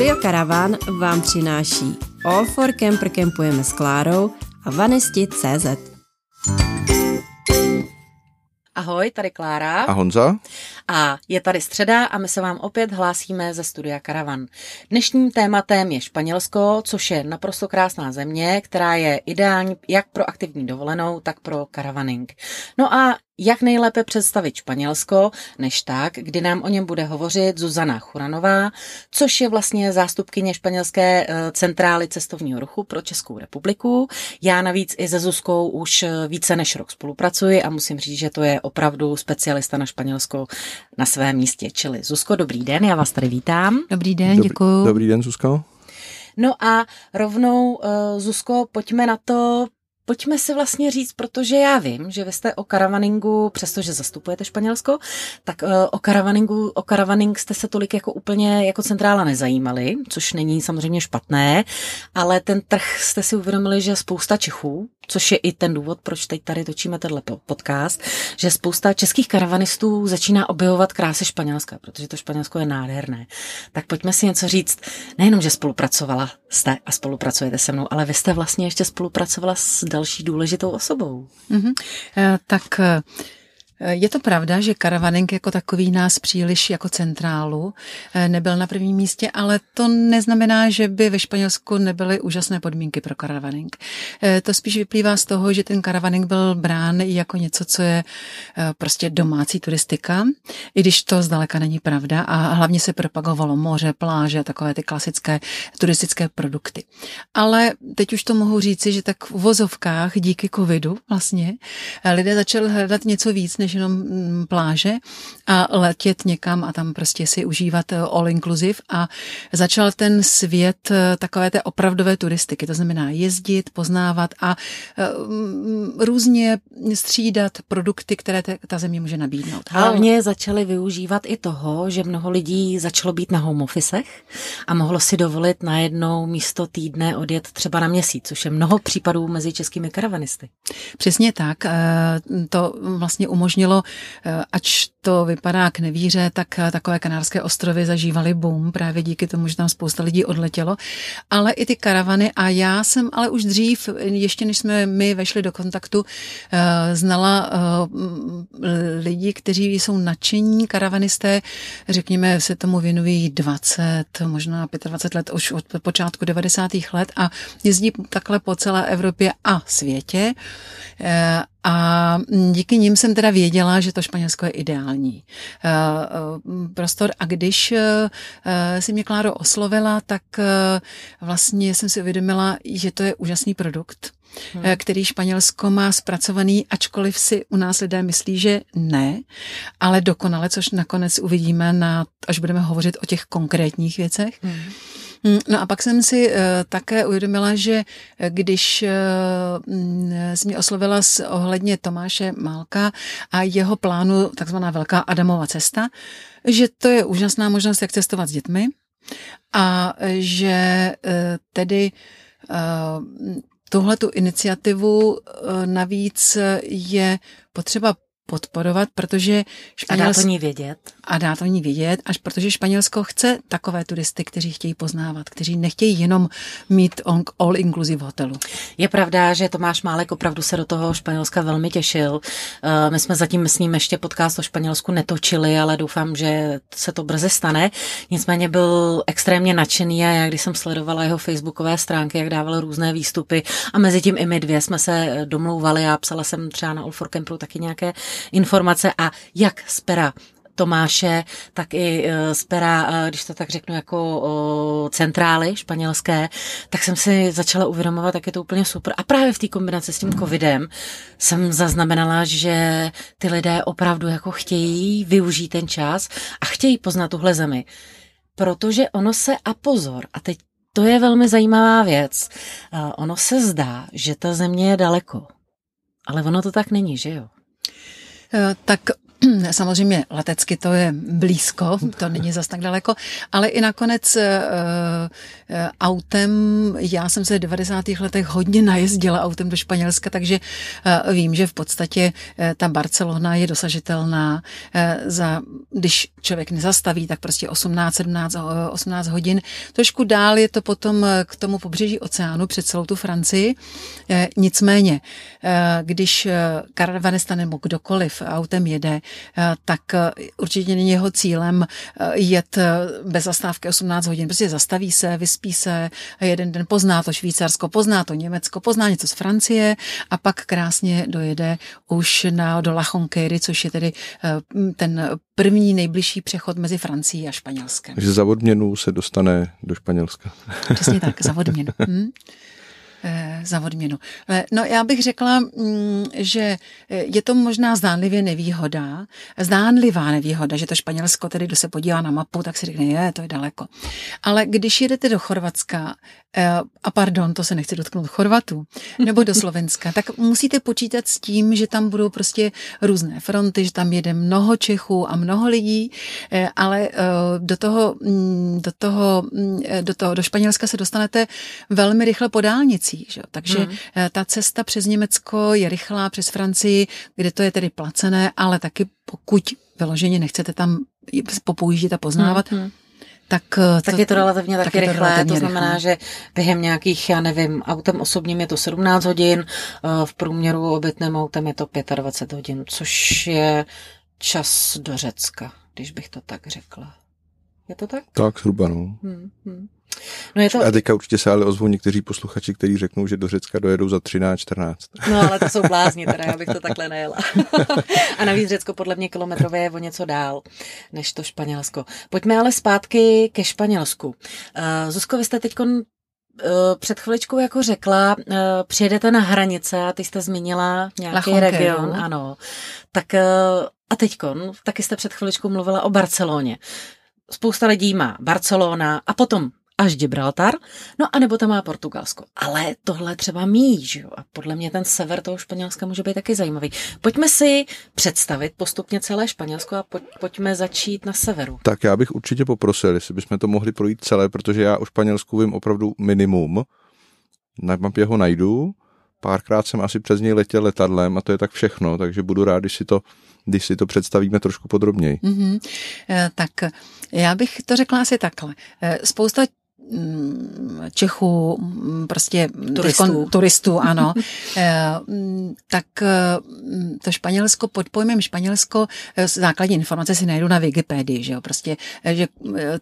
Studio Caravan vám přináší All for Camper Campujeme s Klárou a Vanesti.cz. Ahoj, tady Klára. A Honza. A je tady středa a my se vám opět hlásíme ze studia Karavan. Dnešním tématem je Španělsko, což je naprosto krásná země, která je ideální jak pro aktivní dovolenou, tak pro karavaning. No a jak nejlépe představit Španělsko, než tak, kdy nám o něm bude hovořit Zuzana Churanová, což je vlastně zástupkyně španělské eh, centrály cestovního ruchu pro Českou republiku. Já navíc i se Zuzkou už eh, více než rok spolupracuji a musím říct, že to je opravdu specialista na Španělsko na svém místě. Čili Zuzko, dobrý den, já vás tady vítám. Dobrý den, děkuji. Dobrý den, Zuzko. No a rovnou, uh, Zuzko, pojďme na to, pojďme si vlastně říct, protože já vím, že vy jste o karavaningu, přestože zastupujete Španělsko, tak eh, o karavaningu, o karavaning jste se tolik jako úplně jako centrála nezajímali, což není samozřejmě špatné, ale ten trh jste si uvědomili, že spousta Čechů, což je i ten důvod, proč teď tady točíme tenhle podcast, že spousta českých karavanistů začíná objevovat krásy Španělska, protože to Španělsko je nádherné. Tak pojďme si něco říct, nejenom, že spolupracovala jste a spolupracujete se mnou, ale vy jste vlastně ještě spolupracovala s další důležitou osobou. Mm-hmm. Tak eh, je to pravda, že karavaning jako takový nás příliš jako centrálu eh, nebyl na prvním místě, ale to neznamená, že by ve Španělsku nebyly úžasné podmínky pro karavaning. Eh, to spíš vyplývá z toho, že ten karavaning byl brán jako něco, co je eh, prostě domácí turistika, i když to zdaleka není pravda a hlavně se propagovalo moře, pláže, takové ty klasické turistické produkty. Ale teď už to mohu říci, že tak v vozovkách díky covidu vlastně lidé začali hledat něco víc, než než jenom mm, pláže a letět někam a tam prostě si užívat eh, all inclusive a začal ten svět eh, takové té opravdové turistiky, to znamená jezdit, poznávat a eh, mm, různě střídat produkty, které ta země může nabídnout. Hlavně začali využívat i toho, že mnoho lidí začalo být na home officech a mohlo si dovolit najednou místo týdne odjet třeba na měsíc, což je mnoho případů mezi českými karavanisty. Přesně tak. To vlastně umožňuje umožnilo, eh, ač to vypadá k nevíře, tak eh, takové kanárské ostrovy zažívaly boom právě díky tomu, že tam spousta lidí odletělo, ale i ty karavany a já jsem ale už dřív, ještě než jsme my vešli do kontaktu, eh, znala lidi, kteří jsou nadšení karavanisté, řekněme, se tomu věnují 20, možná 25 let, už od počátku 90. let a jezdí takhle po celé Evropě a světě a díky nim jsem teda věděla, že to Španělsko je ideální eh, eh, prostor. A když eh, si mě Kláro oslovila, tak vlastně jsem si uvědomila, že to je úžasný produkt, hmm. který Španělsko má zpracovaný, ačkoliv si u nás lidé myslí, že ne, ale dokonale, což nakonec uvidíme, na, až budeme hovořit o těch konkrétních věcech. Hmm. Mm, no a pak jsem si uh, také uvědomila, že eh, když uh, jsi mě oslovila s ohledně Tomáše Málka a jeho plánu takzvaná Velká Adamova cesta, že to je úžasná možnost, jak cestovat s dětmi a že tedy uh, tuhle tu iniciativu navíc je potřeba podporovat, protože Španělsko... A dá to ní vědět. A dá to ní vědět, až protože Španělsko chce takové turisty, kteří chtějí poznávat, kteří nechtějí jenom mít on, all inclusive hotelu. Je pravda, že Tomáš Málek opravdu se do toho Španělska velmi těšil. Eh, my jsme zatím s ním ještě podcast o Španělsku netočili, ale doufám, že se to brzy stane. Nicméně byl extrémně nadšený a já, když jsem sledovala jeho facebookové stránky, jak dával různé výstupy a mezi tím i my dvě jsme se domlouvali a psala jsem třeba na All for Camperu taky nějaké informace a jak z pera Tomáše, tak i e, z pera, e, když to tak řeknu, jako centrály španělské, tak jsem si začala uvědomovat, jak je to úplně super. A právě v té kombinaci s tím covidem jsem zaznamenala, že ty lidé opravdu jako chtějí využít ten čas a chtějí poznat tuhle zemi. Protože ono se, a pozor, a teď to je velmi zajímavá věc, e, ono se zdá, že ta země je daleko. Ale ono to tak není, že jo? Tak samozřejmě letecky to je blízko, to není zas tak daleko, ale i nakonec uh, autem, já jsem se v 90. letech hodně najezdila autem do Španělska, takže uh, vím, že v podstatě uh, ta Barcelona je dosažitelná za, když člověk nezastaví, tak prostě 18, 17, 18 hodin. Trošku dál je to potom k tomu pobřeží oceánu před celou tu Francii. Nicméně, když karavanista nebo kdokoliv autem jede, Eh, tak eh, určitě není jeho cílem eh, jet bez zastávky 18 hodin. Prostě zastaví se, vyspí se, jeden den pozná to Švýcarsko, pozná to Německo, pozná něco z Francie a pak krásně dojede už na, do La Jonquery, což je tedy ten první nejbližší přechod mezi Francií a Španělskem. Takže za odměnu se dostane do Španělska. Přesně tak, za odměnu. Hm? Eh, za odměnu. Eh, no já bych řekla, mm, že eh, je to možná zdánlivě nevýhoda, zdánlivá nevýhoda, že to Španělsko, tedy kdo se podívá na mapu, tak si řekne, je, to je daleko. Ale když jedete do Chorvatska, a pardon, to se nechci dotknout Chorvatů, nebo do Slovenska, tak musíte počítat s tím, že tam budou prostě různé fronty, že tam jede mnoho Čechů a mnoho lidí, ale do toho, mm, do toho, mm, do toho, do Španělska se dostanete velmi rychle po dálnici hranicí. Že? Takže hmm. ta cesta přes Německo je rychlá, přes Francii, kde to je tedy placené, ale taky pokud vyloženě nechcete tam popoužít a poznávat, hmm. Tak, eh, tak to, je to relativně taky tak rychlé, to, relativně to znamená, rychlé. že během nějakých, já nevím, autem osobním je to 17 hodin, eh, v průměru obytným autem je to 25 hodin, což je čas do Řecka, když bych to tak řekla. Je to tak? Tak, zhruba, no. Hmm, hmm. No je to... A teďka určitě se ale ozvou někteří posluchači, kteří řeknou, že do Řecka dojedou za 13-14. No ale to jsou blázni, teda já bych to takhle nejela. a navíc Řecko podle mě kilometrově je o něco dál než to Španělsko. Pojďme ale zpátky ke Španělsku. Uh, Zuzko, vy jste teď uh, před chviličkou jako řekla, uh, přijedete na hranice a ty jste zmínila nějaký Lachonke, region, no. ano. Tak a teďkon, taky jste před chviličkou mluvila o Barceloně. Spousta lidí má Barcelona a potom až Gibraltar, no a nebo tam má Portugalsko. Ale tohle třeba mí, že jo? A podle mě ten sever toho Španělska může být taky zajímavý. Pojďme si představit postupně celé Španělsko a pojď, pojďme začít na severu. Tak já bych určitě poprosil, jestli bychom to mohli projít celé, protože já o Španělsku vím opravdu minimum. Na mapě ho najdu, párkrát jsem asi přes něj letěl letadlem a to je tak všechno, takže budu rád, když si to, když si to představíme trošku podrobněji. Mm-hmm. Tak já bych to řekla asi takhle. Eh, spousta Mm, Čechů, mm, prostě turistů, turistů ano, eh, mm, tak eh, to Španělsko pod pojmem Španělsko eh, základní informace si najdu na Wikipedii, že jo, prostě, že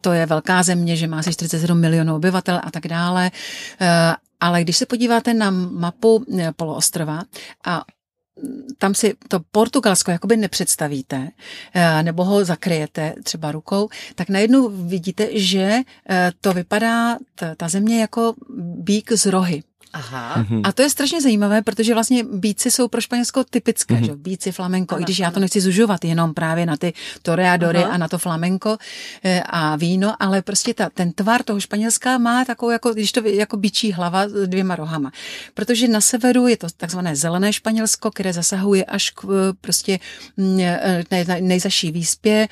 to je velká země, že má asi 47 milionů obyvatel a tak dále, ale když se podíváte na mapu poloostrova a tam si to Portugalsko jakoby nepředstavíte, eh, nebo ho zakryjete třeba rukou, tak najednou vidíte, že eh, to vypadá ta země jako bík z rohy. Aha. Mhm. A to je strašně zajímavé, protože vlastně bíci jsou pro Španělsko typické, mm-hmm. že? Bíci, flamenko, ano, i když já to nechci zužovat jenom právě na ty toreadory Aha. a na to flamenko eh, a víno, ale prostě ta, ten tvar toho Španělska má takovou, jako, když to jako bičí hlava s dvěma rohama. Protože na severu je to takzvané zelené Španělsko, které zasahuje až k eh, prostě mm, eh, nejzaší výspě.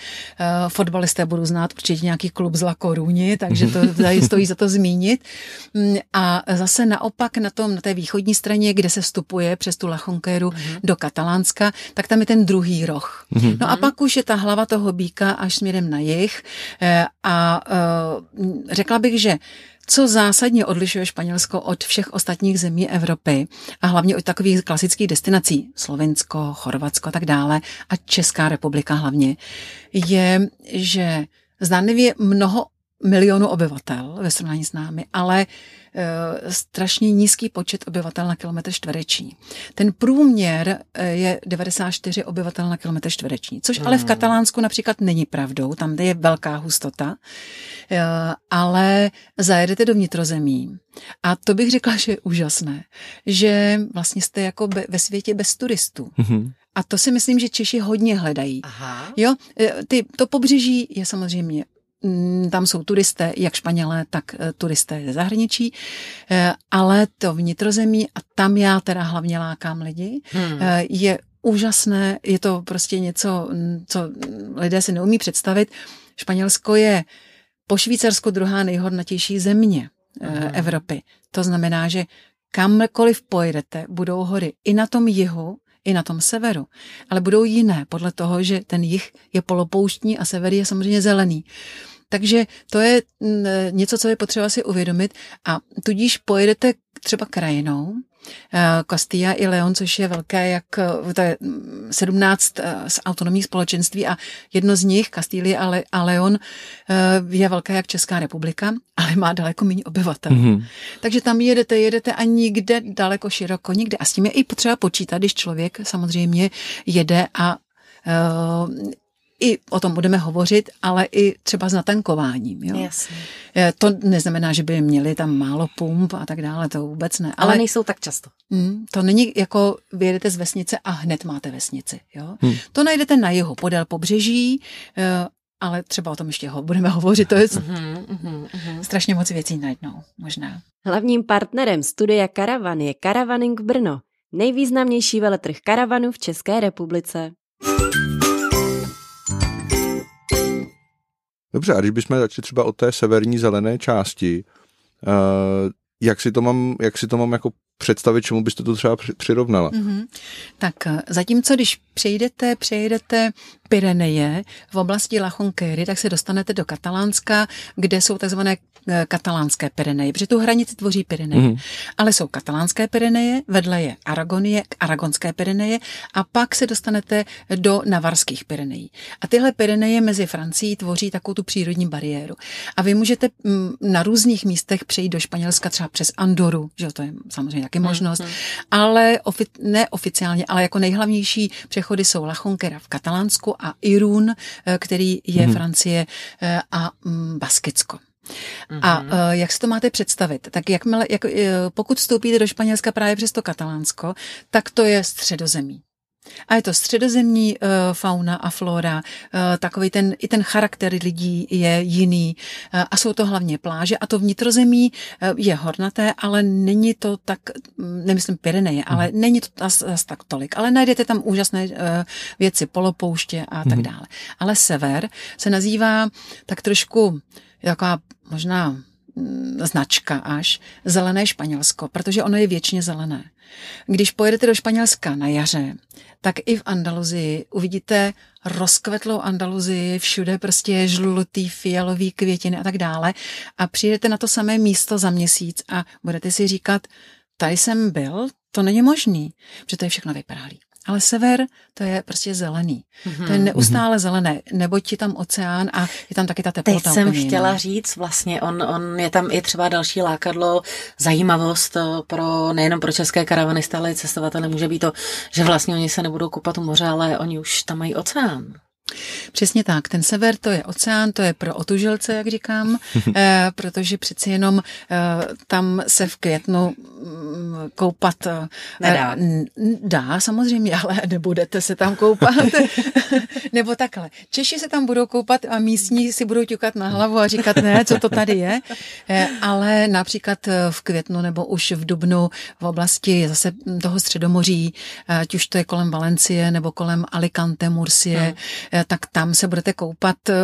Fotbalisté budou znát určitě nějaký klub z La Coruña, takže to tady stojí za to zmínit. Mm, a zase naopak naopak na, tom, na té východní straně, kde se vstupuje přes tu Lachonkéru mm-hmm. do Katalánska, tak tam je ten druhý roh. Mm-hmm. No a pak už je ta hlava toho býka až směrem na jih eh, a eh, řekla bych, že co zásadně odlišuje Španělsko od všech ostatních zemí Evropy a hlavně od takových klasických destinací, Slovensko, Chorvatsko a tak dále a Česká republika hlavně, je, že zdánlivě mnoho milionů obyvatel ve srovnání s námi, ale e, strašně nízký počet obyvatel na kilometr čtvereční. Ten průměr e, je 94 obyvatel na kilometr čtvereční, což hmm. ale v hmm. Katalánsku například není pravdou, tam je velká hustota, e, ale zajedete do vnitrozemí a to bych řekla, že je úžasné, že vlastně jste jako be, ve světě bez turistů. Hmm. A to si myslím, že Češi hodně hledají. Aha. Jo, ty, to pobřeží je samozřejmě tam jsou turisté, jak Španělé, tak eh, turisté ze zahraničí, eh, ale to vnitrozemí, a tam já teda hlavně lákám lidi, hmm. Eh, je úžasné, je to prostě něco, co lidé si neumí představit. Španělsko je po Švýcarsku druhá nejhodnotější země uh-huh. Evropy. To znamená, že kamkoliv pojedete, budou hory i na tom jihu, i na tom severu, ale budou jiné podle toho, že ten jih je polopouštní a sever je samozřejmě zelený. Takže to je mm, něco, co je potřeba si uvědomit a tudíž pojedete třeba krajinou, Castilla i Leon, což je velké, jak eh, to je 17 eh, z autonomních společenství a jedno z nich, Castilla a Leon, je velké jak Česká republika, ale má daleko méně obyvatel. Mm-hmm. Takže tam jedete, jedete a nikde daleko široko, nikde. A s tím je i potřeba počítat, když člověk samozřejmě jede a i o tom budeme hovořit, ale i třeba s natankováním. Jo? Jasně. To neznamená, že by měli tam málo pump a tak dále, to vůbec ne. Ale, ale nejsou tak často. Hmm, to není jako vyjedete z vesnice a hned máte vesnici. Jo? Hmm. To najdete na jeho podél pobřeží, eh, ale třeba o tom ještě ho, budeme hovořit, to je uh-huh, uh-huh, uh-huh. strašně moc věcí najednou, možná. Hlavním partnerem studia Karavan je Karavaning Brno, nejvýznamnější veletrh karavanu v České republice. Dobře, a když bychom začali třeba od té severní zelené části, uh, jak si to mám, jak si to mám jako představit, čemu byste to třeba přirovnala? Mm-hmm. Tak eh, zatímco, když přejdete, přejdete Pyreneje v oblasti La Jonquery, tak se dostanete do Katalánska, kde jsou takzvané eh, katalánské Pyreneje, protože tu hranici tvoří Pyreneje. Mm. Ale jsou katalánské Pyreneje, vedle je Aragonie, aragonské Pyreneje a pak se dostanete do navarských Pyrenejí. A tyhle Pyreneje mezi Francií tvoří takovou tu přírodní bariéru. A vy můžete mm, na různých místech přejít do Španělska třeba přes Andoru, že to je samozřejmě taky možnost, mm. ale ofi- neoficiálně, ale jako nejhlavnější přechody jsou La Jonquera v Katalánsku a Irun, eh, který je hmm. Francie eh, a mm, Baskicko. Mm-hmm. A uh, jak si to máte představit? Tak jakmile, jak, pokud vstoupíte do Španělska právě přes to Katalánsko, tak to je středozemí. A je to středozemní uh, fauna a flora, uh, takový ten, i ten charakter lidí je jiný uh, a jsou to hlavně pláže a to vnitrozemí uh, je hornaté, ale není to tak, mm, nemyslím Pyreneje, ale mm. není to asi tak tolik, ale najdete tam úžasné uh, věci, polopouště a tak mm. dále. Ale sever se nazývá tak trošku taková možná značka až zelené Španělsko, protože ono je věčně zelené. Když pojedete do Španělska na jaře, tak i v Andaluzii uvidíte rozkvetlou Andaluzii, všude prostě je žlutý, fialový květiny a tak dále. A přijedete na to samé místo za měsíc a budete si říkat, tady jsem byl, to není možný, protože to je všechno vyprálý. Ale sever, to je prostě zelený. Mm-hmm. To je neustále zelené, neboť je tam oceán a je tam taky ta teplota. Teď jsem chtěla jiná. říct, vlastně on, on je tam i třeba další lákadlo, zajímavost pro nejenom pro české karavanisty, ale i cestovatele může být to, že vlastně oni se nebudou koupat u moře, ale oni už tam mají oceán. Přesně tak. Ten sever to je oceán, to je pro otužilce, jak říkám, eh, protože přeci jenom eh, tam se v květnu mm, koupat eh, nedá. Dá samozřejmě, ale nebudete se tam koupat. Nebo takhle. Češi se tam budou koupat a místní si budou ťukat na hlavu a říkat, ne, co to tady je. Ale například v květnu nebo už v dubnu v oblasti zase toho středomoří, ať už to je kolem Valencie nebo kolem Alicante, Mursie, hmm Eh, tak tam se budete koupat eh,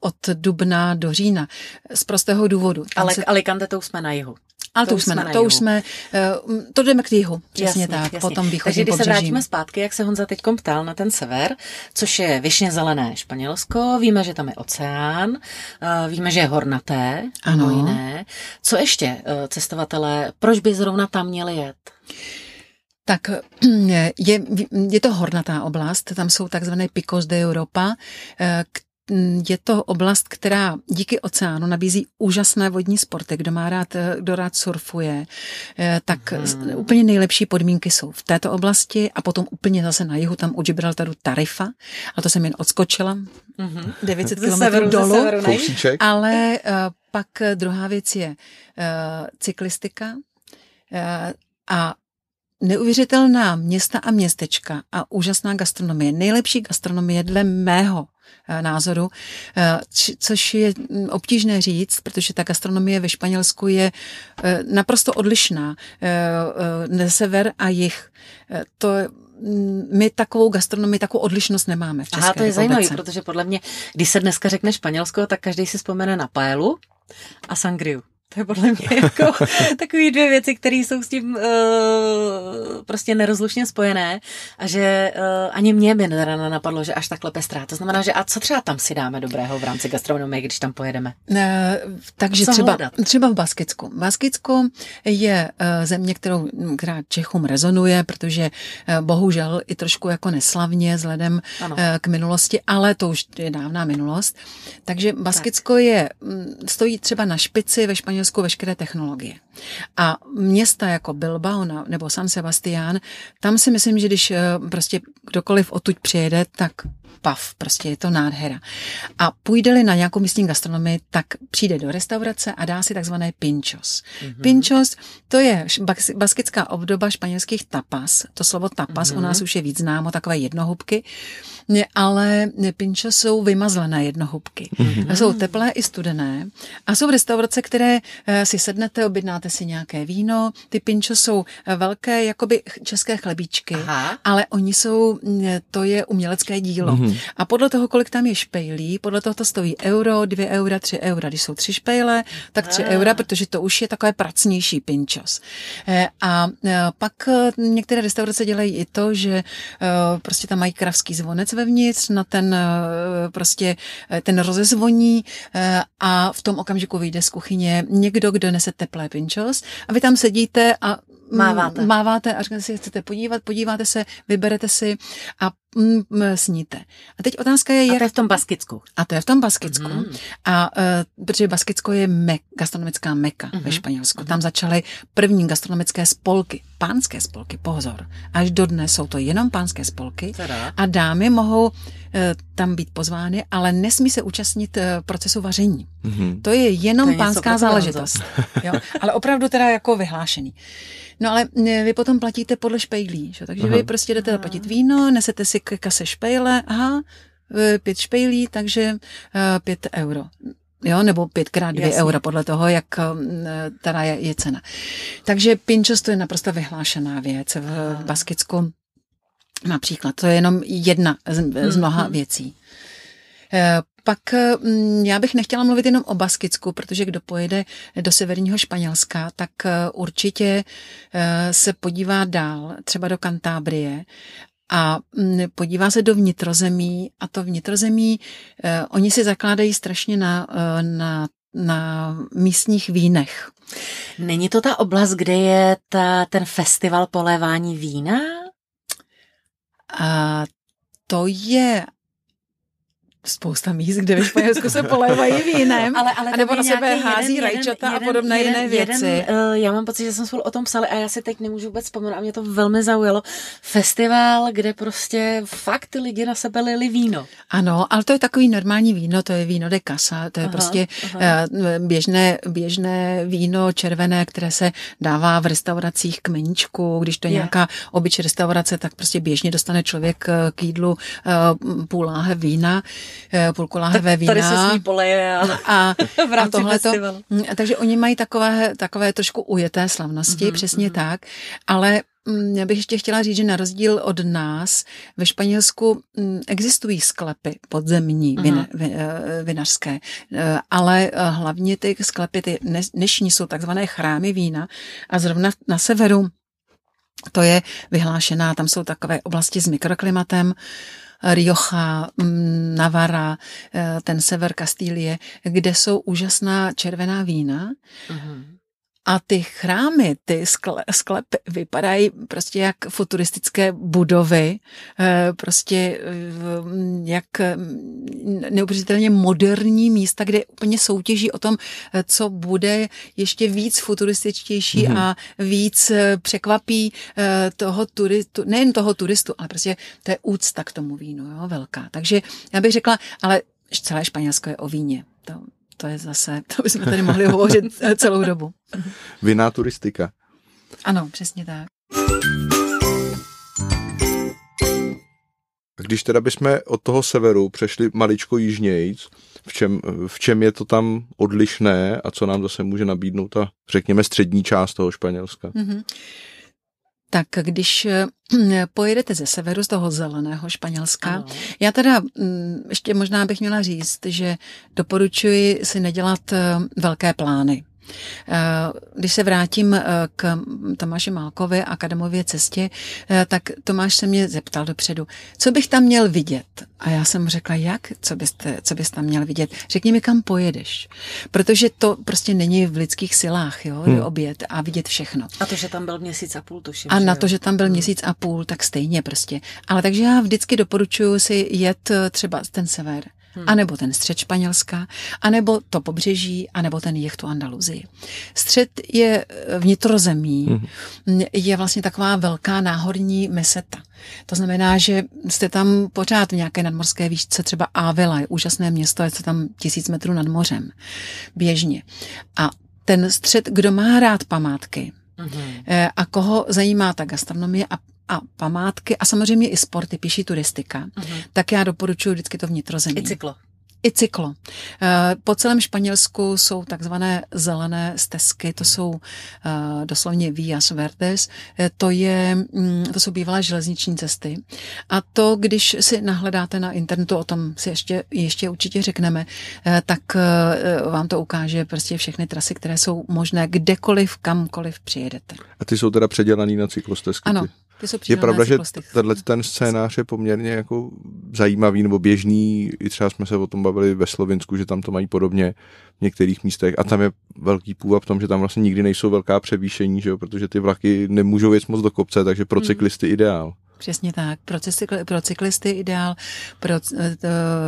od dubna do října. Z prostého důvodu. Tam Ale se... Alicante to už jsme na jihu. Ale to, to už jsme, na, to už jsme, eh, to jdeme k jihu, přesně jasně, tak, jasně. potom východním Takže když pobřežím. se vrátíme zpátky, jak se Honza teď ptal na ten sever, což je vyšně zelené Španělsko, víme, že tam je oceán, víme, že je hornaté, ano. jiné. Co ještě cestovatelé, proč by zrovna tam měli jet? Tak je, je to hornatá oblast, tam jsou takzvané Picos de Europa, eh, je to oblast, která díky oceánu nabízí úžasné vodní sporty. Kdo má rád, eh, kdo rád surfuje, eh, tak hmm. úplně nejlepší podmínky jsou v této oblasti a potom úplně zase na jihu, tam u Gibraltaru Tarifa, a to jsem jen odskočila, mm-hmm. 900 km dolů. Severu, ale pak druhá věc je uh, cyklistika uh, a neuvěřitelná města a městečka a úžasná gastronomie. Nejlepší gastronomie dle mého eh, názoru, eh, což je mm, obtížné říct, protože ta gastronomie ve Španělsku je eh, naprosto odlišná. Sever a jich. To my takovou gastronomii, takovou odlišnost nemáme v České Aha, to je zajímavé, protože podle mě, když se dneska řekne Španělsko, tak každý si vzpomene na paelu a sangriu. To je podle mě jako takové dvě věci, které jsou s tím uh, prostě nerozlučně spojené a že uh, ani mě by teda nenapadlo, že až takhle pestrá. To znamená, že a co třeba tam si dáme dobrého v rámci gastronomie, když tam pojedeme? Uh, takže Co třeba, hledat? třeba v Baskicku. Baskicko je uh, země, kterou, která Čechům rezonuje, protože uh, bohužel i trošku jako neslavně vzhledem Ano. uh, k minulosti, ale to už je dávná minulost. Takže Baskicko je, mm, stojí třeba na špici ve Španělsku veškeré technologie. A města jako Bilbao nebo San Sebastián, tam si myslím, že když eh, prostě kdokoliv odtud přijede, tak pav, prostě je to nádhera. A půjde-li na nějakou místní gastronomii, tak přijde do restaurace a dá si takzvané pinchos. Mm-hmm. Pinchos, to je baskická obdoba španělských tapas. To slovo tapas mm-hmm. u nás už je víc známo, takové jednohubky, ale pinchos jsou vymazlené jednohubky. Mm-hmm. Jsou teplé i studené a jsou restaurace, které eh, si sednete, objednáte si nějaké víno. Ty pinchos jsou eh, velké, jakoby české chlebíčky, Aha. ale oni jsou, mm, to je umělecké dílo. Mm-hmm. A podle toho, kolik tam je špejlí, podle toho to stojí euro, dvě eura, tři eura. Když jsou tři špejle, tak tři eura, protože to už je takové pracnější pinčos. Eh, A eh, pak eh, některé restaurace dělají i to, že eh, prostě tam mají kravský zvonec vevnitř, na ten prostě ten rozezvoní eh, a v tom okamžiku vyjde z kuchyně někdo, kdo nese teplé pinčos a vy tam sedíte a mm, Máváte. máváte a říkáte si, chcete podívat, podíváte se, vyberete si a sníte. A teď otázka je, A jak... to je v tom Baskicku. A to je v tom Baskicku. Mhm. Mm. A uh, protože Baskicko je me, gastronomická meka mm-hmm. ve Španělsku. Tam začaly první gastronomické spolky, pánské spolky, pozor. Až dodnes jsou to jenom pánské spolky. Teda. A dámy mohou uh, tam být pozvány, ale nesmí se účastnit uh, procesu vaření. Mhm. To je jenom To je pánská záležitost. Jo? Ale opravdu teda jako vyhlášený. No ale vy potom platíte podle špejlí, že? takže Aha. vy prostě jdete zaplatit víno, nesete si k kase špejle, aha, eh, pět špejlí, takže eh, pět euro. Jo, nebo pětkrát dvě Jasně. eura, podle toho, jak mm, teda je, je cena. Takže pinchos to je naprosto vyhlášená věc v, v Baskicku. Například, to je jenom jedna z, z mnoha věcí. Eh, Pak mm, já bych nechtěla mluvit jenom o Baskicku, protože kdo pojede do severního Španělska, tak určitě se podívá dál, třeba do Kantábrie a mm, podívá se do vnitrozemí a to vnitrozemí, eh, oni si zakládají strašně na, eh, na, na místních vínech. Není to ta oblast, kde je ta, ten festival polévání vína? A to je spousta míst, kde ve Španělsku se polévají vínem, Ale, ale nebo na sebe hází jeden- rajčata jeden- a podobné jeden- jiné věci. Jeden, uh, já mám pocit, že jsem spolu o tom psali a já si teď nemůžu vůbec vzpomenout a mě to velmi zaujalo. Festival, kde prostě fakt ty lidi na sebe lili víno. Ano, ale to je takový normální víno, to je víno de casa, to je Aha, prostě aha. aha. běžné, běžné víno červené, které se dává v restauracích k meníčku, když to je Je. nějaká obyč restaurace, tak prostě běžně dostane člověk eh, k jídlu eh, půl láhev vína, půlku láhevé vína. Tady se s ní poleje a, a, v rámci a tohleto, festivalu. Takže oni mají takové, takové trošku ujeté slavnosti, mm-hmm, přesně mm-hmm. tak, ale já bych ještě chtěla říct, že na rozdíl od nás ve Španělsku existují sklepy podzemní, Mhm. vin, vin, eh, vinařské, eh, ale eh, hlavně ty sklepy, ty dnešní jsou takzvané chrámy vína a zrovna na severu to je vyhlášená, tam jsou takové oblasti s mikroklimatem, Rioja, mm, Navarra, eh, ten sever Kastílie, kde jsou úžasná červená vína Mhm. A ty chrámy, ty skle, sklepy vypadají prostě jak futuristické budovy, eh, prostě eh, jak mm, neuvěřitelně moderní místa, kde úplně soutěží o tom, eh, co bude ještě víc futurističtější Mhm. mm-hmm. a víc překvapí toho turistu, nejen toho turistu, ale prostě to je úcta k tomu vínu, jo, velká. Takže já bych řekla, ale celé Španělsko je o víně. To, to je zase, to bychom tady mohli hovořit eh, celou dobu. Vinná turistika. Ano, přesně tak. A Když teda bychom od toho severu přešli maličko jižnějc, v čem, v čem je to tam odlišné a co nám zase může nabídnout ta, řekněme, střední část toho Španělska? Mhm. Tak když eh, pojedete ze severu, z toho zeleného Španělska, Ano. já teda mm, ještě možná bych měla říct, že doporučuji si nedělat eh, velké plány. Eh, Když se vrátím eh, k Tomáši Málkovi a k Adamově cestě, eh, tak Tomáš se mě zeptal dopředu, co bych tam měl vidět. A já jsem mu řekla, jak, co, byste, co bys tam měl vidět. Řekni mi, kam pojedeš. Protože to prostě není v lidských silách, jo, hmm. obět a vidět všechno. A to, že tam byl měsíc a půl, tuším. A na jo? to, že tam byl měsíc a půl, tak stejně prostě. Ale takže já vždycky doporučuji si jet třeba ten sever, hmm. anebo ten střed Španělska, anebo to pobřeží, anebo ten jih tu Andaluzii. Střed je eh, vnitrozemí, hmm. je vlastně taková velká náhorní meseta. To znamená, že jste tam pořád v nějaké nadmorské výšce, třeba Ávila je úžasné město, je to tam tisíc metrů nad mořem, běžně. A ten střed, kdo má rád památky, Mhm. Eh, a koho zajímá ta gastronomie a, a památky a samozřejmě i sporty, píší turistika, Mhm. tak já doporučuji vždycky to vnitrozemí. I cyklo. I cyklo. Eh, Po celém Španělsku jsou takzvané zelené stezky, to jsou eh, doslovně Vías Verdes, Eh, to, je, mm, to jsou bývalé železniční cesty. A to, když si nahledáte na internetu, o tom si ještě, ještě určitě řekneme, tak vám to ukáže prostě všechny trasy, které jsou možné kdekoliv, kamkoliv přijedete. A ty jsou teda předělaný na cyklostezky. Ano, ty. Je pravda, že tenhle ten scénář je poměrně jako zajímavý nebo běžný. I třeba jsme se o tom bavili ve Slovinsku, že tam to mají podobně v některých místech. A tam je velký půvab v tom, že tam vlastně nikdy nejsou velká převýšení, že jo? protože ty vlaky nemůžou jet moc do kopce, takže Hmm. pro cyklisty ideál. Přesně tak. Pro, cykli, pro cyklisty ideál, pro t-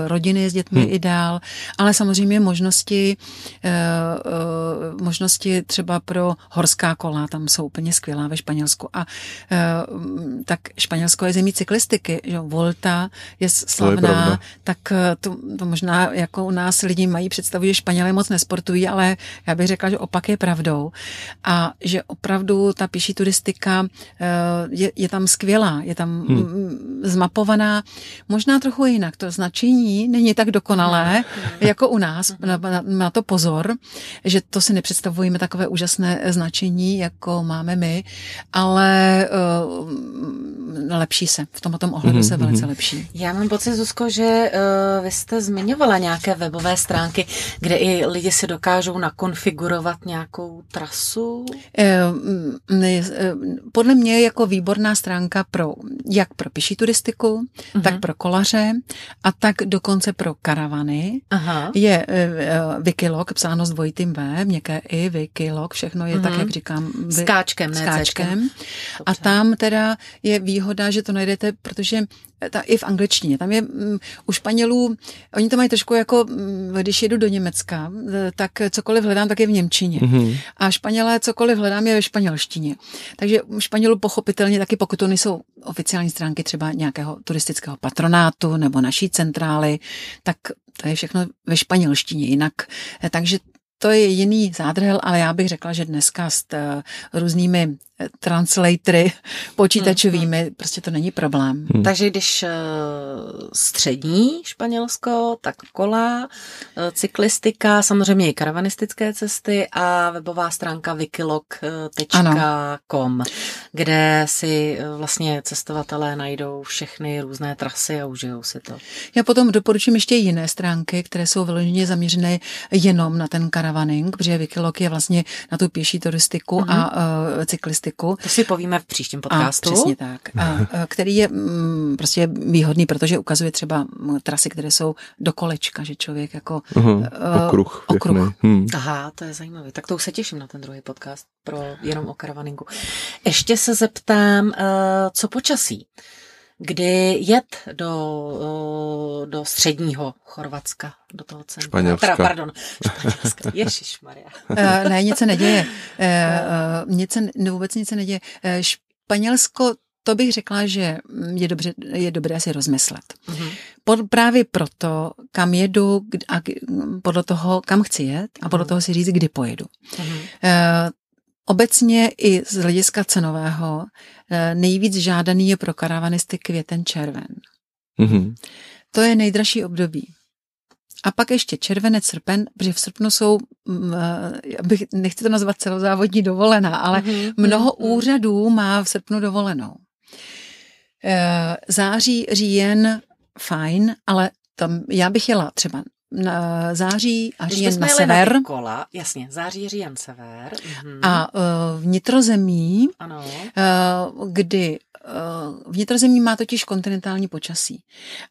rodiny s dětmi Hmm. ideál, ale samozřejmě možnosti, eh, eh, možnosti třeba pro horská kola, tam jsou úplně skvělá ve Španělsku. A mm, tak Španělsko je zemí cyklistiky, že jo, Volta je slavná, tak eh, to, to možná jako u nás lidi mají představu, že Španělé moc nesportují, ale já bych řekla, že opak je pravdou. A že opravdu ta pěší turistika eh, je, je tam skvělá, je tam hmm. zmapovaná, možná trochu jinak. To značení není tak dokonalé, jako u nás. Na, na, na to pozor, že to si nepředstavujeme takové úžasné značení, jako máme my, ale uh, lepší se. V tomto ohledu se velice lepší. Já mám pocit, Zuzko, že uh, vy jste zmiňovala nějaké webové stránky, kde i lidi si dokážou nakonfigurovat nějakou trasu. Eh, Podle mě je jako výborná stránka pro jak pro pěší turistiku, Mhm. tak pro kolaře a tak dokonce pro karavany. Aha. Je eh, Wikilog, psáno s dvojitým V, měkké i, Wikilog, všechno je tak, Mhm. jak říkám. S vy- káčkem, ne s káčkem. céčkem. A tam teda je výhoda, že to najdete, protože ta, i v angličtině, tam je mm, u Španělů, oni to mají trošku jako, mm, když jedu do Německa, eh, tak cokoliv hledám, tak je v Němčině. Mm-hmm. A Španělé cokoliv hledám je ve španělštině. Takže u Španělů pochopitelně taky, pokud to nejsou oficiální stránky třeba nějakého turistického patronátu nebo naší centrály, tak to je všechno ve španělštině jinak. Eh, Takže to je jiný zádrhel, ale já bych řekla, že dneska s eh, různými translatory počítačovými, prostě to není problém. Hmm. Takže když eh, střední Španělsko, tak kola, eh, cyklistika, samozřejmě i karavanistické cesty a webová stránka wikilog.com, kde si eh, vlastně cestovatelé najdou všechny různé trasy a užijou si to. Já potom doporučím ještě jiné stránky, které jsou vyloženě zaměřené jenom na ten karavaning, protože Wikilog je vlastně na tu pěší turistiku Mhm. a uh, cyklistiku. To si povíme v příštím A podcastu. přesně tak. A, a, který je mm, prostě výhodný, protože ukazuje třeba mm, trasy, které jsou do kolečka, že člověk jako Uh-huh. Okruh. okruh. pěkný. Hmm. Aha, to je zajímavé. Tak to už se těším na ten druhý podcast pro jenom o karavaningu. Ještě se zeptám, eh, co počasí? Kdy jet do, do středního Chorvatska, do toho centra? Španělska. Teda, pardon, Španělska. Ježišmarja. Eh, ne, nic se neděje. Eh, eh, Nic se, ne, vůbec nic se neděje. Eh, Španělsko, to bych řekla, že je, dobře, je dobré si rozmyslet. Mhm. Pod, právě proto, kam jedu a k- podle toho, kam chci jet a podle Mhm. toho si říct, kdy pojedu. Mhm. Obecně i z hlediska cenového eh, nejvíc žádaný je pro karavanisty květen červen. Mm-hmm. To je nejdražší období. A pak ještě červenec, srpen, protože v srpnu jsou, mm, eh, bych, nechci to nazvat celozávodní dovolená, ale mm-hmm. mnoho mm-hmm. úřadů má v srpnu dovolenou. Eh, září, říjen, fajn, ale tam já bych jela třeba na září a říjen na sever. Na kola, jasně, září, říjen, sever. Mhm. A uh, vnitrozemí, ano. Uh, kdy Eh, vnitrozemí má totiž kontinentální počasí.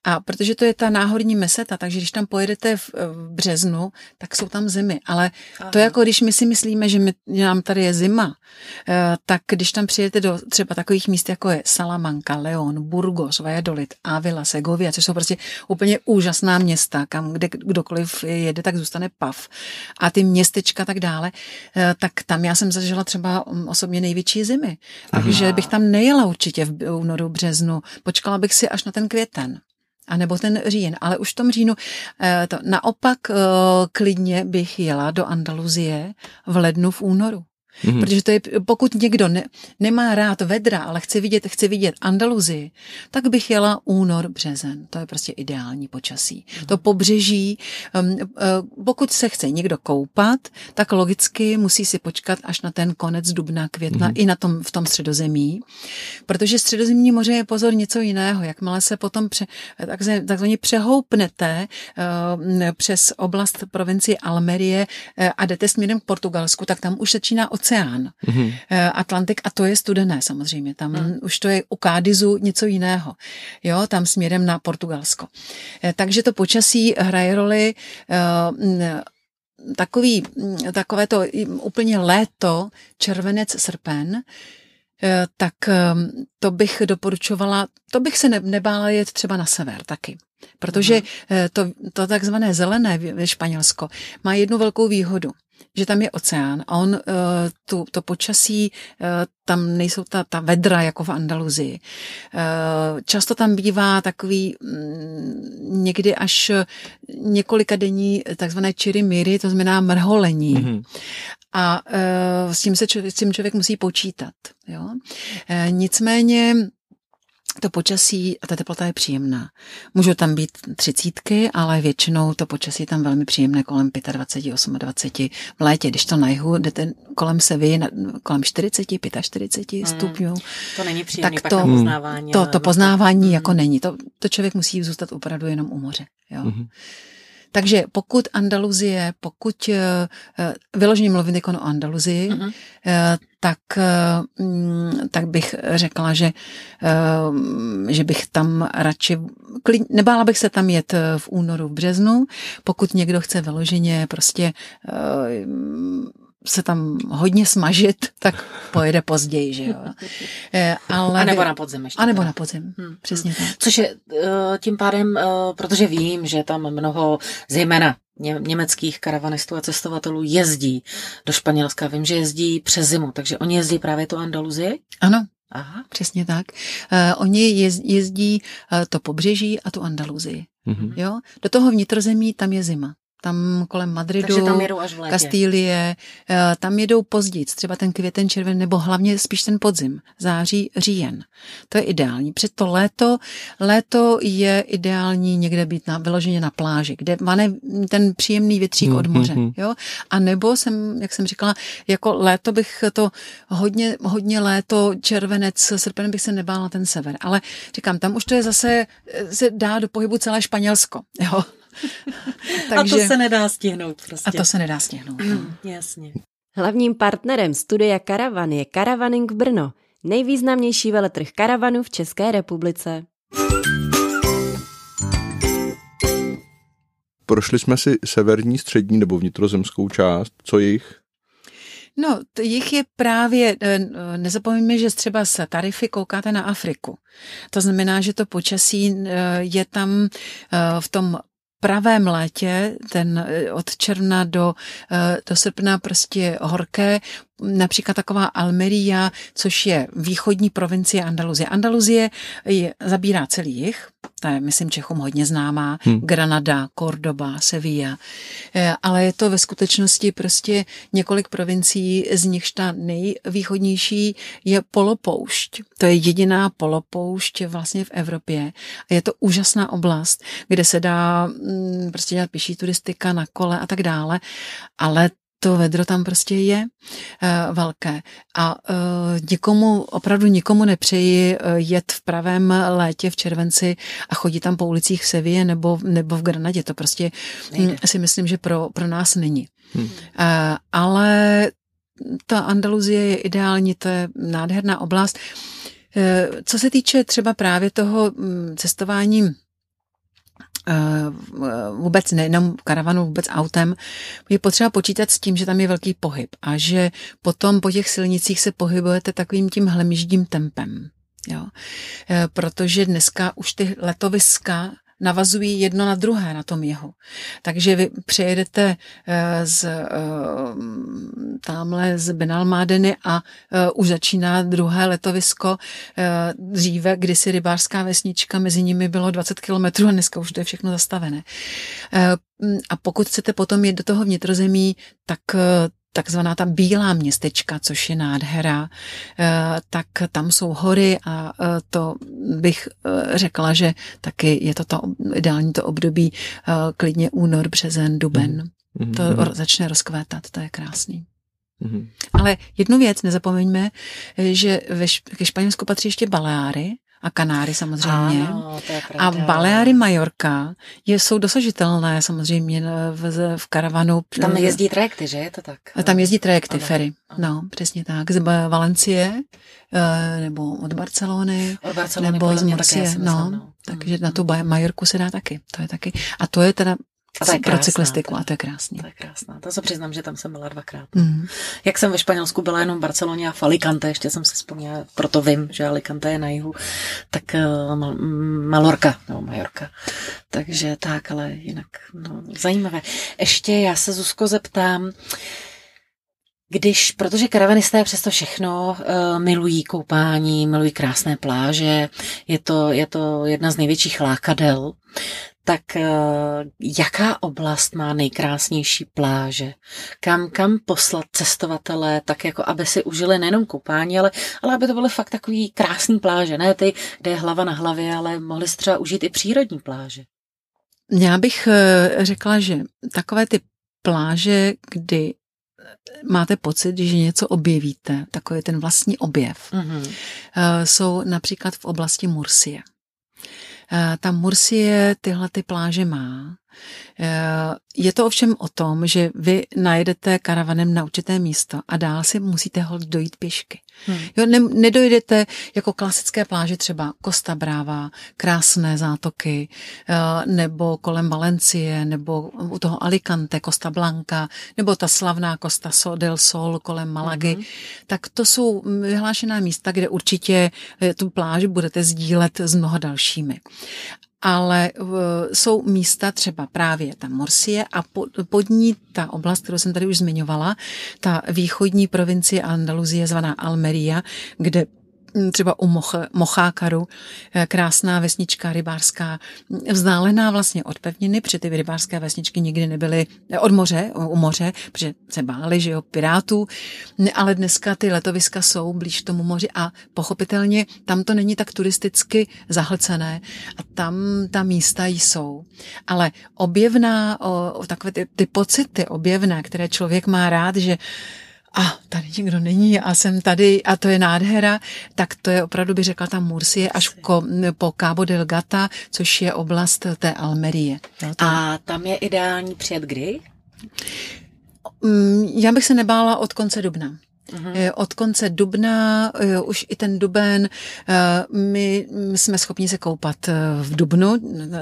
A protože to je ta náhorní meseta, takže když tam pojedete v, eh, v březnu, tak jsou tam zimy. Ale Aha. to jako když my si myslíme, že, my, že nám tady je zima, eh, tak když tam přijedete do třeba takových míst, jako je Salamanca, León, Burgos, Valladolid, Avila, Segovia, což jsou prostě úplně úžasná města, kam kde kdokoliv jede, tak zůstane pav. A ty městečka tak dále, tak tam já jsem zažila třeba mm, osobně největší zimy. Takže bych tam nejela určitě v únoru, březnu. Počkala bych si až na ten květen. A nebo ten říjen. Ale už v tom říjnu, eh, to, naopak eh, klidně bych jela do Andaluzie v lednu, v únoru. Mm-hmm. Protože to je, pokud někdo ne, nemá rád vedra, ale chce vidět, chce vidět Andaluzii, tak bych jela únor, březen. To je prostě ideální počasí. Mm-hmm. To pobřeží, um, uh, pokud se chce někdo koupat, tak logicky musí si počkat až na ten konec dubna, května, mm-hmm. i na tom, v tom středozemí. Protože středozemní moře je pozor něco jiného. Jakmile se potom pře, takzvaně přehoupnete uh, přes oblast provincie Almerie uh, a jdete směrem k Portugalsku, tak tam už začíná od oceán, mm-hmm. Atlantik a to je studené samozřejmě. Tam mm. už to je u Kádizu něco jiného. Jo, tam směrem na Portugalsko. Eh, takže to počasí hraje roli eh, takový, takové to úplně léto, červenec, srpen, tak to bych doporučovala, to bych se nebála jet třeba na sever taky. Protože to, to takzvané zelené ve Španělsko má jednu velkou výhodu že tam je oceán a on uh, tu, to počasí, uh, tam nejsou ta, ta vedra jako v Andaluzii. Uh, často tam bývá takový um, někdy až několika denní takzvané čirimíry, to znamená mrholení. Mm-hmm. A uh, s, tím se člověk, s tím člověk musí počítat. Jo? Uh, nicméně to počasí a ta teplota je příjemná. Můžou tam být třicítky, ale většinou to počasí je tam velmi příjemné kolem 25, 28 v létě. Když to na jihu jdete kolem se vy, kolem 40, 45 hmm, stupňů. To není příjemné tak to, poznávání. To, to poznávání hmm. jako není. To, to člověk musí zůstat opravdu jenom u moře. Jo. Hmm. Takže pokud Andaluzie, pokud eh, eh, vyloženě mluvím jako o Andaluzii, uh-huh. tak, mm, tak bych řekla, že, že bych tam radši, nebála bych se tam jet v únoru, v březnu, pokud někdo chce vyloženě prostě se tam hodně smažit, tak pojede později, že jo. Eh, ale, a nebo na podzim ještě. A nebo na podzim, hmm. přesně tak. Což je eh, tím pádem, eh, protože vím, že tam mnoho, zejména německých karavanistů a cestovatelů jezdí do Španělska. Vím, že jezdí přes zimu, takže oni jezdí právě to Andaluzii? Ano, Aha. Přesně tak. Uh, oni jezdí uh, to pobřeží a tu Andaluzii. Mm-hmm. Jo? Do toho vnitrozemí tam je zima tam kolem Madridu, Takže tam jedou až v létě. Kastílie, eh, tam jedou později, třeba ten květen, červen, nebo hlavně spíš ten podzim, září, říjen. To je ideální. Před to léto, léto je ideální někde být na, vyloženě na pláži, kde máme ten příjemný větřík od moře. Mm-hmm. Jo? A nebo jsem, jak jsem říkala, jako léto bych to hodně, hodně léto, červenec, srpen bych se nebála ten sever. Ale říkám, tam už to je zase, se dá do pohybu celé Španělsko. Jo? Takže... A to se nedá stihnout prostě. A to se nedá stihnout. Mm, jasně. Hlavním partnerem studia Karavan je Karavaning Brno, nejvýznamnější veletrh karavanu v České republice. Prošli jsme si severní, střední nebo vnitrozemskou část. Co jich? No, jich je právě, eh, nezapomeňme, že třeba z tarify koukáte na Afriku. To znamená, že to počasí je tam eh, v tom pravém létě, ten eh, od června do, eh, do srpna prostě horké, například taková Almeria, což je východní provincie Andaluzie. Andaluzie je, zabírá celý jich, ta je, myslím, Čechům hodně známá, hmm. Granada, Cordoba, Sevilla, eh, ale je to ve skutečnosti prostě několik provincií, z nichž ta nejvýchodnější je polopoušť. To je jediná polopoušť vlastně v Evropě. A je to úžasná oblast, kde se dá mm, prostě dělat pěší turistika na kole a tak dále, ale to vedro tam prostě je uh, velké. A uh, nikomu, opravdu nikomu nepřeji uh, jet v pravém létě v červenci a chodit tam po ulicích v Sevě nebo, nebo v Granadě. To prostě hm, si myslím, že pro, pro nás není. Hmm. Uh, ale ta Andaluzie je ideální, to je nádherná oblast. Co se týče třeba právě toho hm, cestování vůbec nejenom karavanu, vůbec autem, je potřeba počítat s tím, že tam je velký pohyb a že potom po těch silnicích se pohybujete takovým tím hlemíždím tempem. Jo. Eh, protože dneska už ty letoviska navazují jedno na druhé na tom jihu. Takže vy přejedete eh, z eh, tamhle z Benalmádeny a eh, už začíná druhé letovisko. Dříve kdysi rybářská vesnička, mezi nimi bylo 20 kilometrů a dneska už to je všechno zastavené. A pokud chcete potom jít do toho vnitrozemí, tak takzvaná ta bílá městečka, což je nádhera, eh, tak tam jsou hory a eh, to bych eh, řekla, že taky je to to ideální to období klidně únor, březen, duben. Mm-hmm. To mm-hmm. začne rozkvétat, to je krásný. Mm-hmm. Ale jednu věc nezapomeňme, že ve, ke Španělsku patří ještě Baleáry, a Kanáry samozřejmě. Ano, to je a Baleáry Majorka je, jsou dosažitelné samozřejmě v, v karavanu. Tam jezdí trajekty, že je to tak? Tam jezdí trajekty, ano. ferry. No, přesně tak. Z Valencie eh, nebo od Barcelony. Od Barcelony nebo z Murcie. No, no. Takže na tu Majorku se dá taky. To je taky. A to je teda a je krásná, pro cyklistiku a to je krásný. To je krásná. To se přiznám, že tam jsem byla dvakrát. Mm. Jak jsem ve Španělsku byla jenom v Barceloně a v Alicante, ještě jsem si vzpomněla, proto vím, že Alicante je na jihu, tak uh, Malorka, nebo Majorka. Takže tak, ale jinak, no, zajímavé. Ještě já se Zuzko zeptám, když, protože karavanisté přesto všechno uh, milují koupání, milují krásné pláže, je to, je to jedna z největších lákadel, tak eh, jaká oblast má nejkrásnější pláže? Kam, kam poslat cestovatele, tak jako aby si užili nejenom koupání, ale, ale aby to byly fakt takový krásný pláže, ne ty, kde je hlava na hlavě, ale mohli si třeba užít i přírodní pláže. Já bych eh, řekla, že takové ty pláže, kdy máte pocit, že něco objevíte, takový ten vlastní objev, mm-hmm. jsou například v oblasti Mursie. Eh, ta Mursie tyhle ty pláže má. Eh, je to ovšem o tom, že vy najedete karavanem na určité místo a dál si musíte ho dojít pěšky. Hmm. Jo, ne, nedojdete jako klasické pláže třeba Costa Brava, krásné zátoky, eh, nebo kolem Valencie, nebo u toho Alicante, Costa Blanca, nebo ta slavná Costa del Sol kolem Malagy. Hmm. Tak to jsou vyhlášená místa, kde určitě tu pláž budete sdílet s mnoha dalšími ale jsou místa třeba právě ta Morsie a pod ní ta oblast, kterou jsem tady už zmiňovala, ta východní provincie Andaluzie zvaná Almeria, kde třeba u Moch, Mochákaru, eh, krásná vesnička rybářská, mm, vzdálená vlastně od pevniny, protože ty rybářské vesničky nikdy nebyly eh, od moře, u moře, protože se báli, že jo, pirátů, ale dneska ty letoviska jsou blíž tomu moři a pochopitelně tam to není tak turisticky zahlcené a tam ta místa jsou. Ale objevná, o, o takové ty, ty pocity objevné, které člověk má rád, že a tady nikdo není a jsem tady a to je nádhera, tak to je opravdu, by řekla ta Mursie až ko, po Cabo del Gata, což je oblast té Almerie. A tam je ideální přijet kdy? Mm, já bych se nebála od konce dubna. Uhum. Od konce dubna, eh, už i ten duben, eh, my jsme schopni se koupat v dubnu,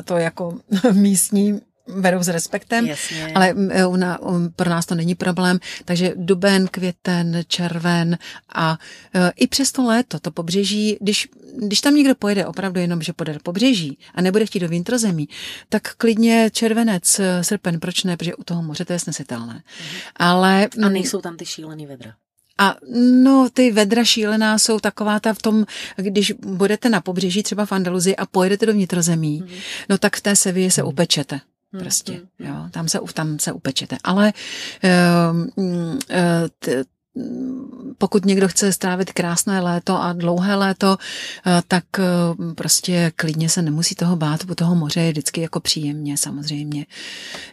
to jako místní berou s respektem, Jasně. ale una, um, pro nás to není problém, takže duben, květen, červen a uh, i přes to léto, to pobřeží, když, když tam někdo pojede opravdu jenom, že pojede pobřeží a nebude chtít do vnitrozemí, tak klidně červenec, srpen, proč ne, protože u toho moře to je snesitelné. Mhm. Ale, a nejsou tam ty šílený vedra. A no, ty vedra šílená jsou taková ta v tom, když budete na pobřeží třeba v Andaluzii a pojedete do vnitrozemí, mm. no tak v té Sevě se mm. upečete. Prostě, mm. jo, tam se, tam se upečete. Ale uh, uh, t, pokud někdo chce strávit krásné léto a dlouhé léto, eh, tak eh, prostě klidně se nemusí toho bát, u toho moře je vždycky jako příjemně samozřejmě.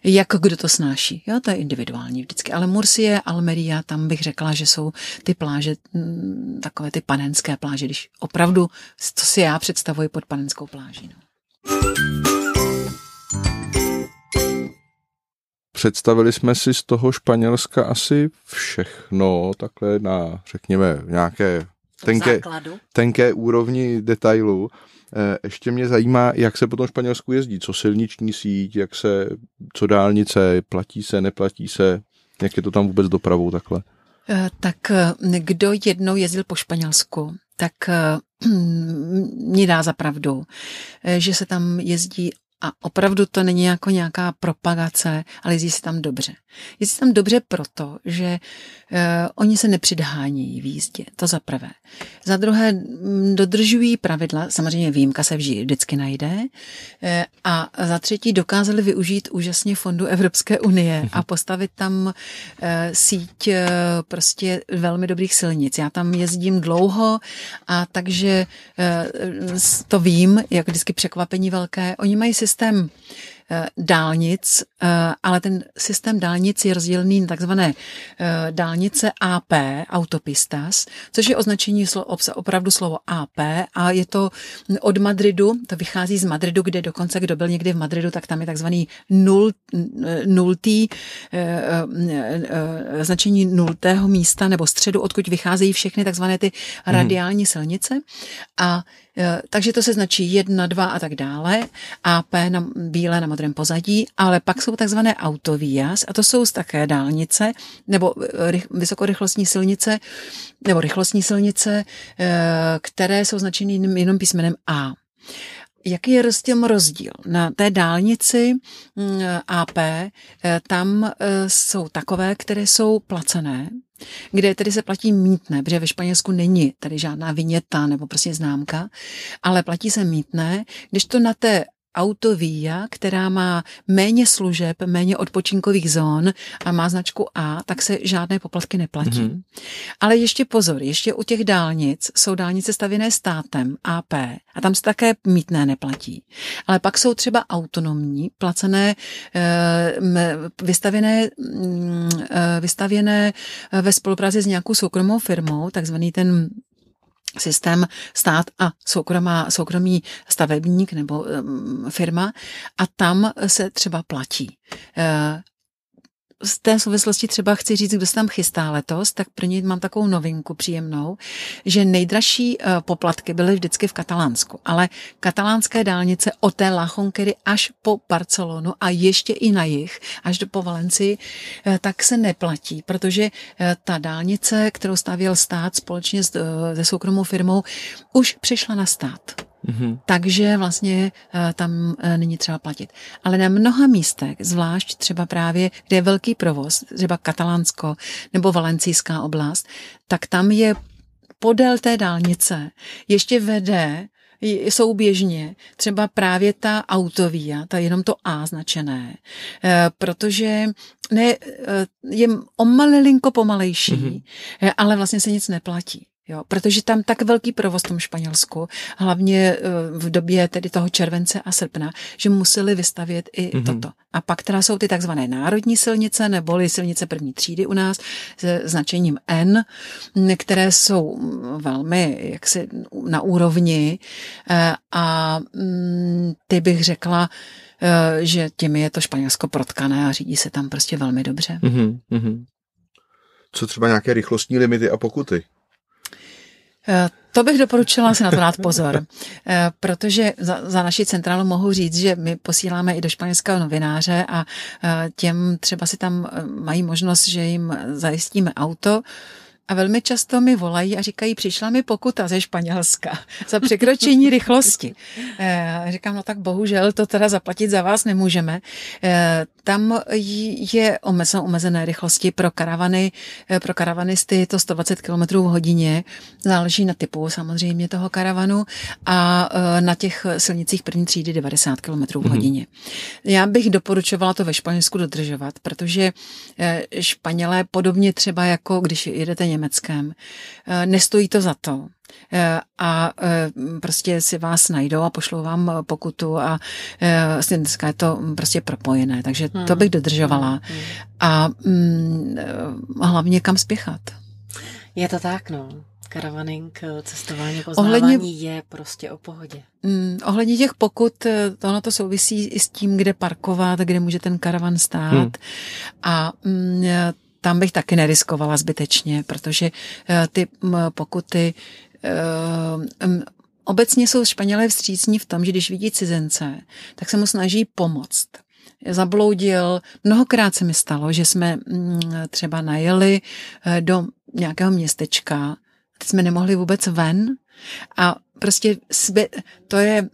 Jak kdo to snáší, jo, to je individuální vždycky. Ale Mursie, Almeria, tam bych řekla, že jsou ty pláže, mm, takové ty panenské pláže, když opravdu, co si já představuji pod panenskou pláží. No. Představili jsme si z toho Španělska asi všechno, takhle na, řekněme, nějaké tenké, tenké úrovni detailu. Eh, ještě mě zajímá, jak se po tom Španělsku jezdí, co silniční síť, jak se, co dálnice, platí se, neplatí se, jak je to tam vůbec dopravou takhle? Eh, tak eh, kdo jednou jezdil po Španělsku, tak mě dá za pravdu, že se tam jezdí a opravdu to není jako nějaká propagace, ale jezdí se tam dobře. Jezdí se tam dobře proto, že uh, oni se nepřidhánějí v jízdě, to za prvé. Za druhé m, dodržují pravidla, samozřejmě výjimka se vždy, vždycky najde. Uh, a za třetí dokázali využít úžasně fondu Evropské unie a postavit tam uh, síť uh, prostě velmi dobrých silnic. Já tam jezdím dlouho a takže uh, to vím, jak vždycky překvapení velké. Oni mají si systém eh, dálnic, eh, ale ten systém dálnic je rozdělený na takzvané eh, dálnice AP, autopistas, což je označení opravdu slovo AP a je to od Madridu, to vychází z Madridu, kde dokonce, kdo byl někdy v Madridu, tak tam je takzvaný nul, nultý značení nultého místa nebo středu, odkud vycházejí všechny takzvané ty mhm. radiální silnice a takže to se značí jedna, dva a tak dále. AP na bílé na modrém pozadí, ale pak jsou takzvané autovías a to jsou také dálnice nebo eh, vysokorychlostní silnice nebo rychlostní silnice, eh, které jsou značeny jenom písmenem A. Jaký je rozdíl rozdíl? Na té dálnici mm, AP tam jsou takové, které jsou placené, kde tedy se platí mítné, protože ve Španělsku není tady žádná viněta nebo prostě známka, ale platí se mítné, když to na té Autovia, která má méně služeb, méně odpočinkových zón a má značku A, tak se žádné poplatky neplatí. Mm-hmm. Ale ještě pozor, ještě u těch dálnic jsou dálnice stavěné státem AP a tam se také mítné neplatí. Ale pak jsou třeba autonomní, placené, eh, vystavěné, mm, eh, vystavěné eh, ve spolupráci s nějakou soukromou firmou, takzvaný ten systém stát a soukromá, soukromý stavebník nebo um, firma a tam se třeba platí. Z té souvislosti třeba chci říct, kdo se tam chystá letos, tak pro ně mám takovou novinku příjemnou, že nejdražší uh, poplatky byly vždycky v Katalánsku, ale katalánské dálnice od té La Jonquery až po Barcelonu a ještě i na jich, až do po Valencii, uh, tak se neplatí, protože uh, ta dálnice, kterou stavěl stát společně se soukromou firmou, už přišla na stát. Mm-hmm. Takže vlastně uh, tam uh, není třeba platit. Ale na mnoha místech, zvlášť třeba právě, kde je velký provoz, třeba Katalánsko nebo Valencijská oblast, tak tam je podél té dálnice ještě vede souběžně třeba právě ta autovia, ta jenom to A značené, eh, protože ne, je o malilinko pomalejší, mm-hmm. ale vlastně se nic neplatí. Jo, protože tam tak velký provoz v tom Španělsku, hlavně eh, v době tedy toho července a srpna, že museli vystavět i mm-hmm. toto. A pak teda jsou ty takzvané národní silnice, neboli silnice první třídy u nás se značením N, které jsou velmi jaksi na úrovni eh, a mm, ty bych řekla, eh, že těmi je to Španělsko protkané a řídí se tam prostě velmi dobře. Mm-hmm. Co třeba nějaké rychlostní limity a pokuty? Eh, to bych doporučila si na to dát pozor, eh, protože za, za naši centrálu mohu říct, že my posíláme i do španělského novináře a eh, těm třeba si tam mají možnost, že jim zajistíme auto, a velmi často mi volají a říkají, přišla mi pokuta ze Španělska za překročení rychlosti. E, říkám, no tak bohužel to teda zaplatit za vás nemůžeme. E, tam je omezené, omezené rychlosti pro karavany, eh, pro karavanisty je to 120 km v hodině, záleží na typu samozřejmě toho karavanu a eh, na těch silnicích první třídy 90 km v mhm. hodině. Mm-hmm. Já bych doporučovala to ve Španělsku dodržovat, protože Španělé podobně třeba jako když jedete Německem, nestojí to za to Eh, a eh, prostě si vás najdou a pošlou vám pokutu a vlastně dneska je to prostě propojené, takže to hmm. bych dodržovala. Hmm. A mm, hlavně kam spěchat. Je to tak, no. Karavaning, cestování, poznávání ohledně, je prostě o pohodě. Mm, ohledně těch pokut, ono to souvisí i s tím, kde parkovat, kde může ten karavan stát. Hmm. A mm, tam bych taky neriskovala zbytečně, protože ty pokuty Ehm, obecně jsou Španělé vstřícní v tom, že když vidí cizence, tak se mu snaží pomoct. Zabloudil, mnohokrát se mi stalo, že jsme mm, třeba najeli eh, do nějakého městečka, teď jsme nemohli vůbec ven a prostě to je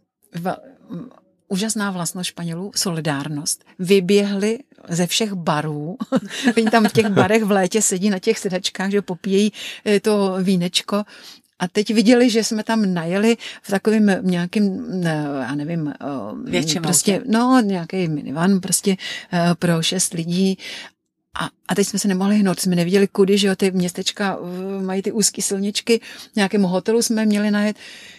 úžasná vlastnost Španělů, solidárnost. Vyběhli ze všech barů. Oni tam v těch barech v létě sedí na těch sedačkách, že popíjejí eh, to vínečko a teď viděli, že jsme tam najeli v takovém nějakým, já nevím, Větším prostě, no, nějaký minivan prostě e, pro šest lidí. A, a teď jsme se nemohli hnout, jsme neviděli kudy, že jo, ty městečka mají ty úzké silničky, nějakému hotelu jsme měli najet.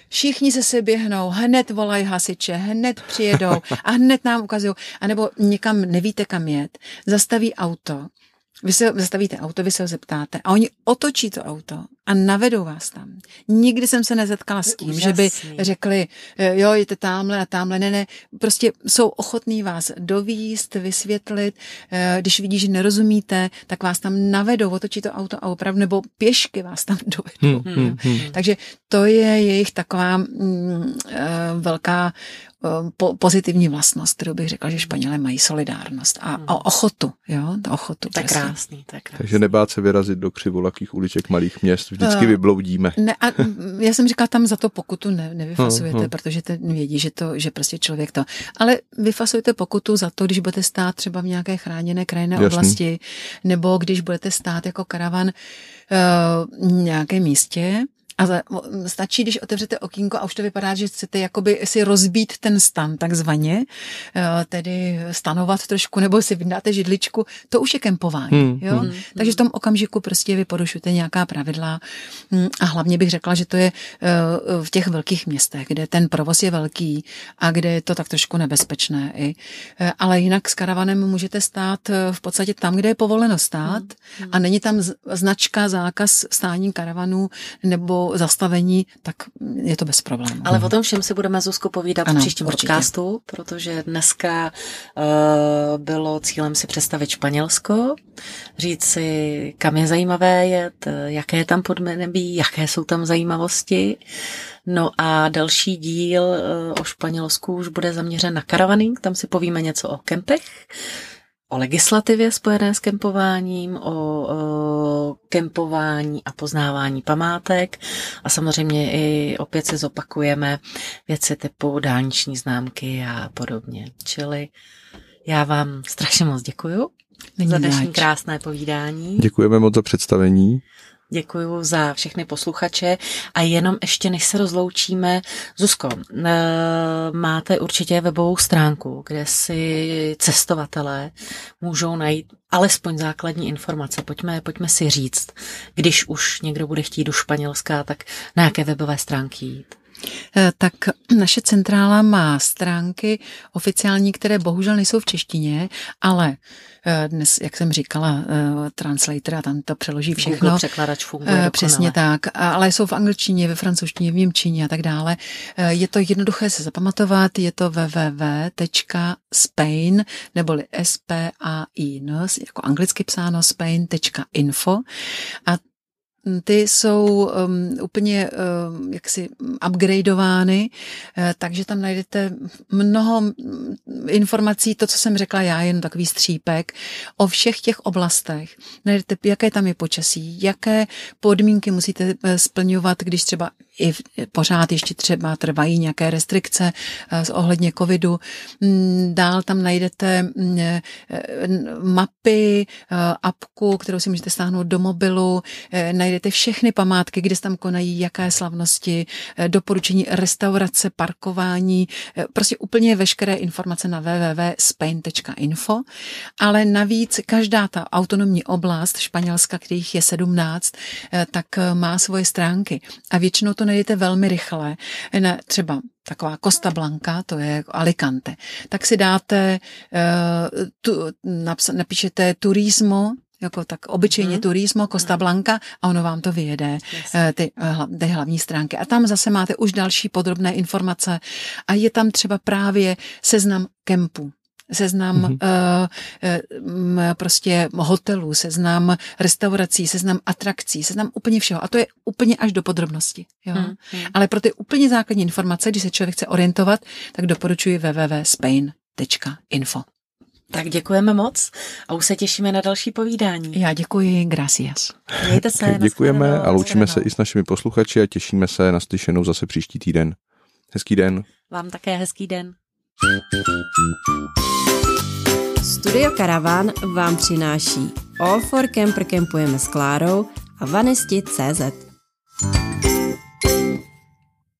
Všichni se se běhnou, hned volají hasiče, hned přijedou a hned nám ukazují, anebo někam nevíte kam jet, zastaví auto, vy se zastavíte auto, vy se ho zeptáte a oni otočí to auto a navedou vás tam. Nikdy jsem se nezetkala s tím, že by řekli, eh, jo, jděte tamhle a tamhle, ne, ne, prostě jsou ochotní vás dovíst, vysvětlit, eh, když vidí, že nerozumíte, tak vás tam navedou, otočí to auto a opravdu, nebo pěšky vás tam dovedou. Hmm, hmm, hmm. Takže to je jejich taková mm, eh, velká po, pozitivní vlastnost, kterou bych řekla, že Španělé mají solidárnost a, a ochotu, jo, to ochotu. Tak krásný, tak krásný. Takže nebát se vyrazit do křivolakých uliček malých měst, vždycky uh, vybloudíme. Ne, a já jsem říkala, tam za to pokutu ne, nevyfasujete, uh, uh. protože ten vědí, že, to, že prostě člověk to. Ale vyfasujte pokutu za to, když budete stát třeba v nějaké chráněné krajinné Jasný. oblasti, nebo když budete stát jako karavan uh, v nějakém místě, a stačí, když otevřete okýnko a už to vypadá, že chcete jakoby si rozbít ten stan takzvaně, eh, tedy stanovat trošku, nebo si vydáte židličku, to už je kempování. Hmm, jo? Hmm, Takže v tom okamžiku prostě vy porušujete nějaká pravidla hm, a hlavně bych řekla, že to je eh, v těch velkých městech, kde ten provoz je velký a kde je to tak trošku nebezpečné. I. Eh, ale jinak s karavanem můžete stát v podstatě tam, kde je povoleno stát hmm, a není tam značka, zákaz stání karavanů nebo zastavení, tak je to bez problémů. Ale o tom všem si budeme, Zuzko, povídat ano, v příštím určitě. podcastu, protože dneska uh, bylo cílem si představit Španělsko, říct si, kam je zajímavé jet, jaké je tam podnebí, jaké jsou tam zajímavosti. No a další díl uh, o Španělsku už bude zaměřen na karavaning, tam si povíme něco o kempech, o legislativě spojené s kempováním, o, o kempování a poznávání památek a samozřejmě i opět se zopakujeme věci typu dálniční známky a podobně. Čili já vám strašně moc děkuju Není za dnešní krásné povídání. Děkujeme moc za představení. Děkuji za všechny posluchače a jenom ještě než se rozloučíme, Zuzko, eh, máte určitě webovou stránku, kde si cestovatelé můžou najít alespoň základní informace. Pojďme, pojďme si říct, když už někdo bude chtít do Španělska, tak na jaké webové stránky jít? Eh, tak naše centrála má stránky oficiální, které bohužel nejsou v češtině, ale eh, dnes, jak jsem říkala, eh, translator a tam to přeloží všechno. Google překladač funguje Přesně tak, ale jsou v angličtině, ve francouzštině, v němčině a tak dále. Je to jednoduché se zapamatovat, je to www.spain neboli s p a i n jako anglicky psáno spain.info a ty jsou um, úplně um, jaksi upgradeovány, uh, takže tam najdete mnoho informací, to, co jsem řekla já, jen takový střípek, o všech těch oblastech. Najdete, jaké tam je počasí, jaké podmínky musíte eh, splňovat, když třeba i pořád ještě třeba trvají nějaké restrikce z ohledně covidu. Mm, dál tam najdete mm, mapy, apku, kterou si můžete stáhnout do mobilu, najdete všechny památky, kde se tam konají, jaké slavnosti, eh, doporučení restaurace, parkování, eh, prostě úplně veškeré informace na www.spain.info, ale navíc každá ta autonomní oblast Španělska, kterých je 17, eh, tak má svoje stránky. A většinou to najdete velmi rychle, na třeba taková Costa Blanca, to je Alicante, tak si dáte, tu, napíšete turismo jako tak obyčejně mm. turismo, Costa mhm. Blanca a ono vám to vyjede, yes. Eh, ty, eh, ty hlavní stránky. A tam zase máte už další podrobné informace a je tam třeba právě seznam kempů seznam mm-hmm. uh, prostě hotelů, seznam restaurací, seznam atrakcí, seznam úplně všeho. A to je úplně až do podrobnosti. Jo? Mm-hmm. Ale pro ty úplně základní informace, když se člověk chce orientovat, tak doporučuji www.spain.info. Tak děkujeme moc a už se těšíme na další povídání. Já děkuji, gracias. Mějte se. Děkujeme a loučíme se i s našimi posluchači a těšíme se na slyšenou zase příští týden. Hezký den. Vám také hezký den. Studio Karavan vám přináší All for Camper Campujeme s Klárou a vanesti.cz.